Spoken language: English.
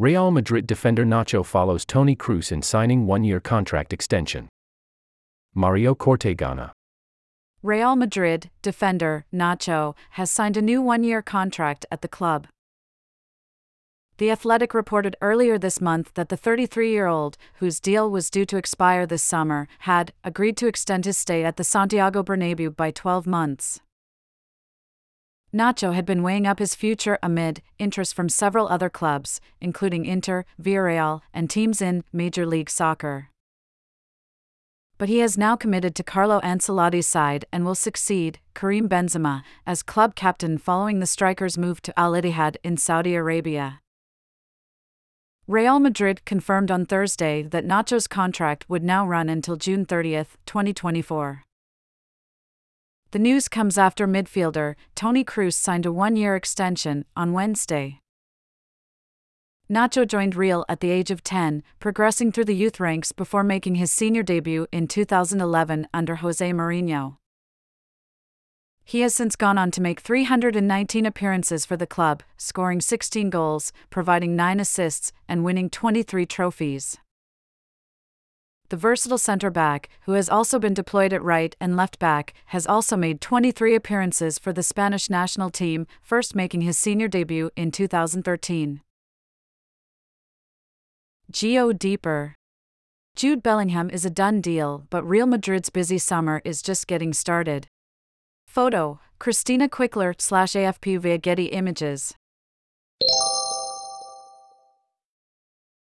Real Madrid defender Nacho follows Toni Kroos in signing one year contract extension. Mario Cortegana. Real Madrid defender Nacho has signed a new one year contract at the club. The Athletic reported earlier this month that the 33 year old, whose deal was due to expire this summer, had agreed to extend his stay at the Santiago Bernabeu by 12 months. Nacho had been weighing up his future amid interest from several other clubs, including Inter, Villarreal, and teams in Major League Soccer. But he has now committed to Carlo Ancelotti's side and will succeed Karim Benzema as club captain following the striker's move to Al Ittihad in Saudi Arabia. Real Madrid confirmed on Thursday that Nacho's contract would now run until June 30, 2024. The news comes after midfielder Toni Kroos signed a one year extension on Wednesday. Nacho joined Real at the age of 10, progressing through the youth ranks before making his senior debut in 2011 under Jose Mourinho. He has since gone on to make 319 appearances for the club, scoring 16 goals, providing 9 assists, and winning 23 trophies the versatile centre back, who has also been deployed at right and left back, has also made 23 appearances for the Spanish national team, first making his senior debut in 2013. Geo Deeper Jude Bellingham is a done deal, but Real Madrid's busy summer is just getting started. Photo Cristina Quicler slash AFP via Getty Images.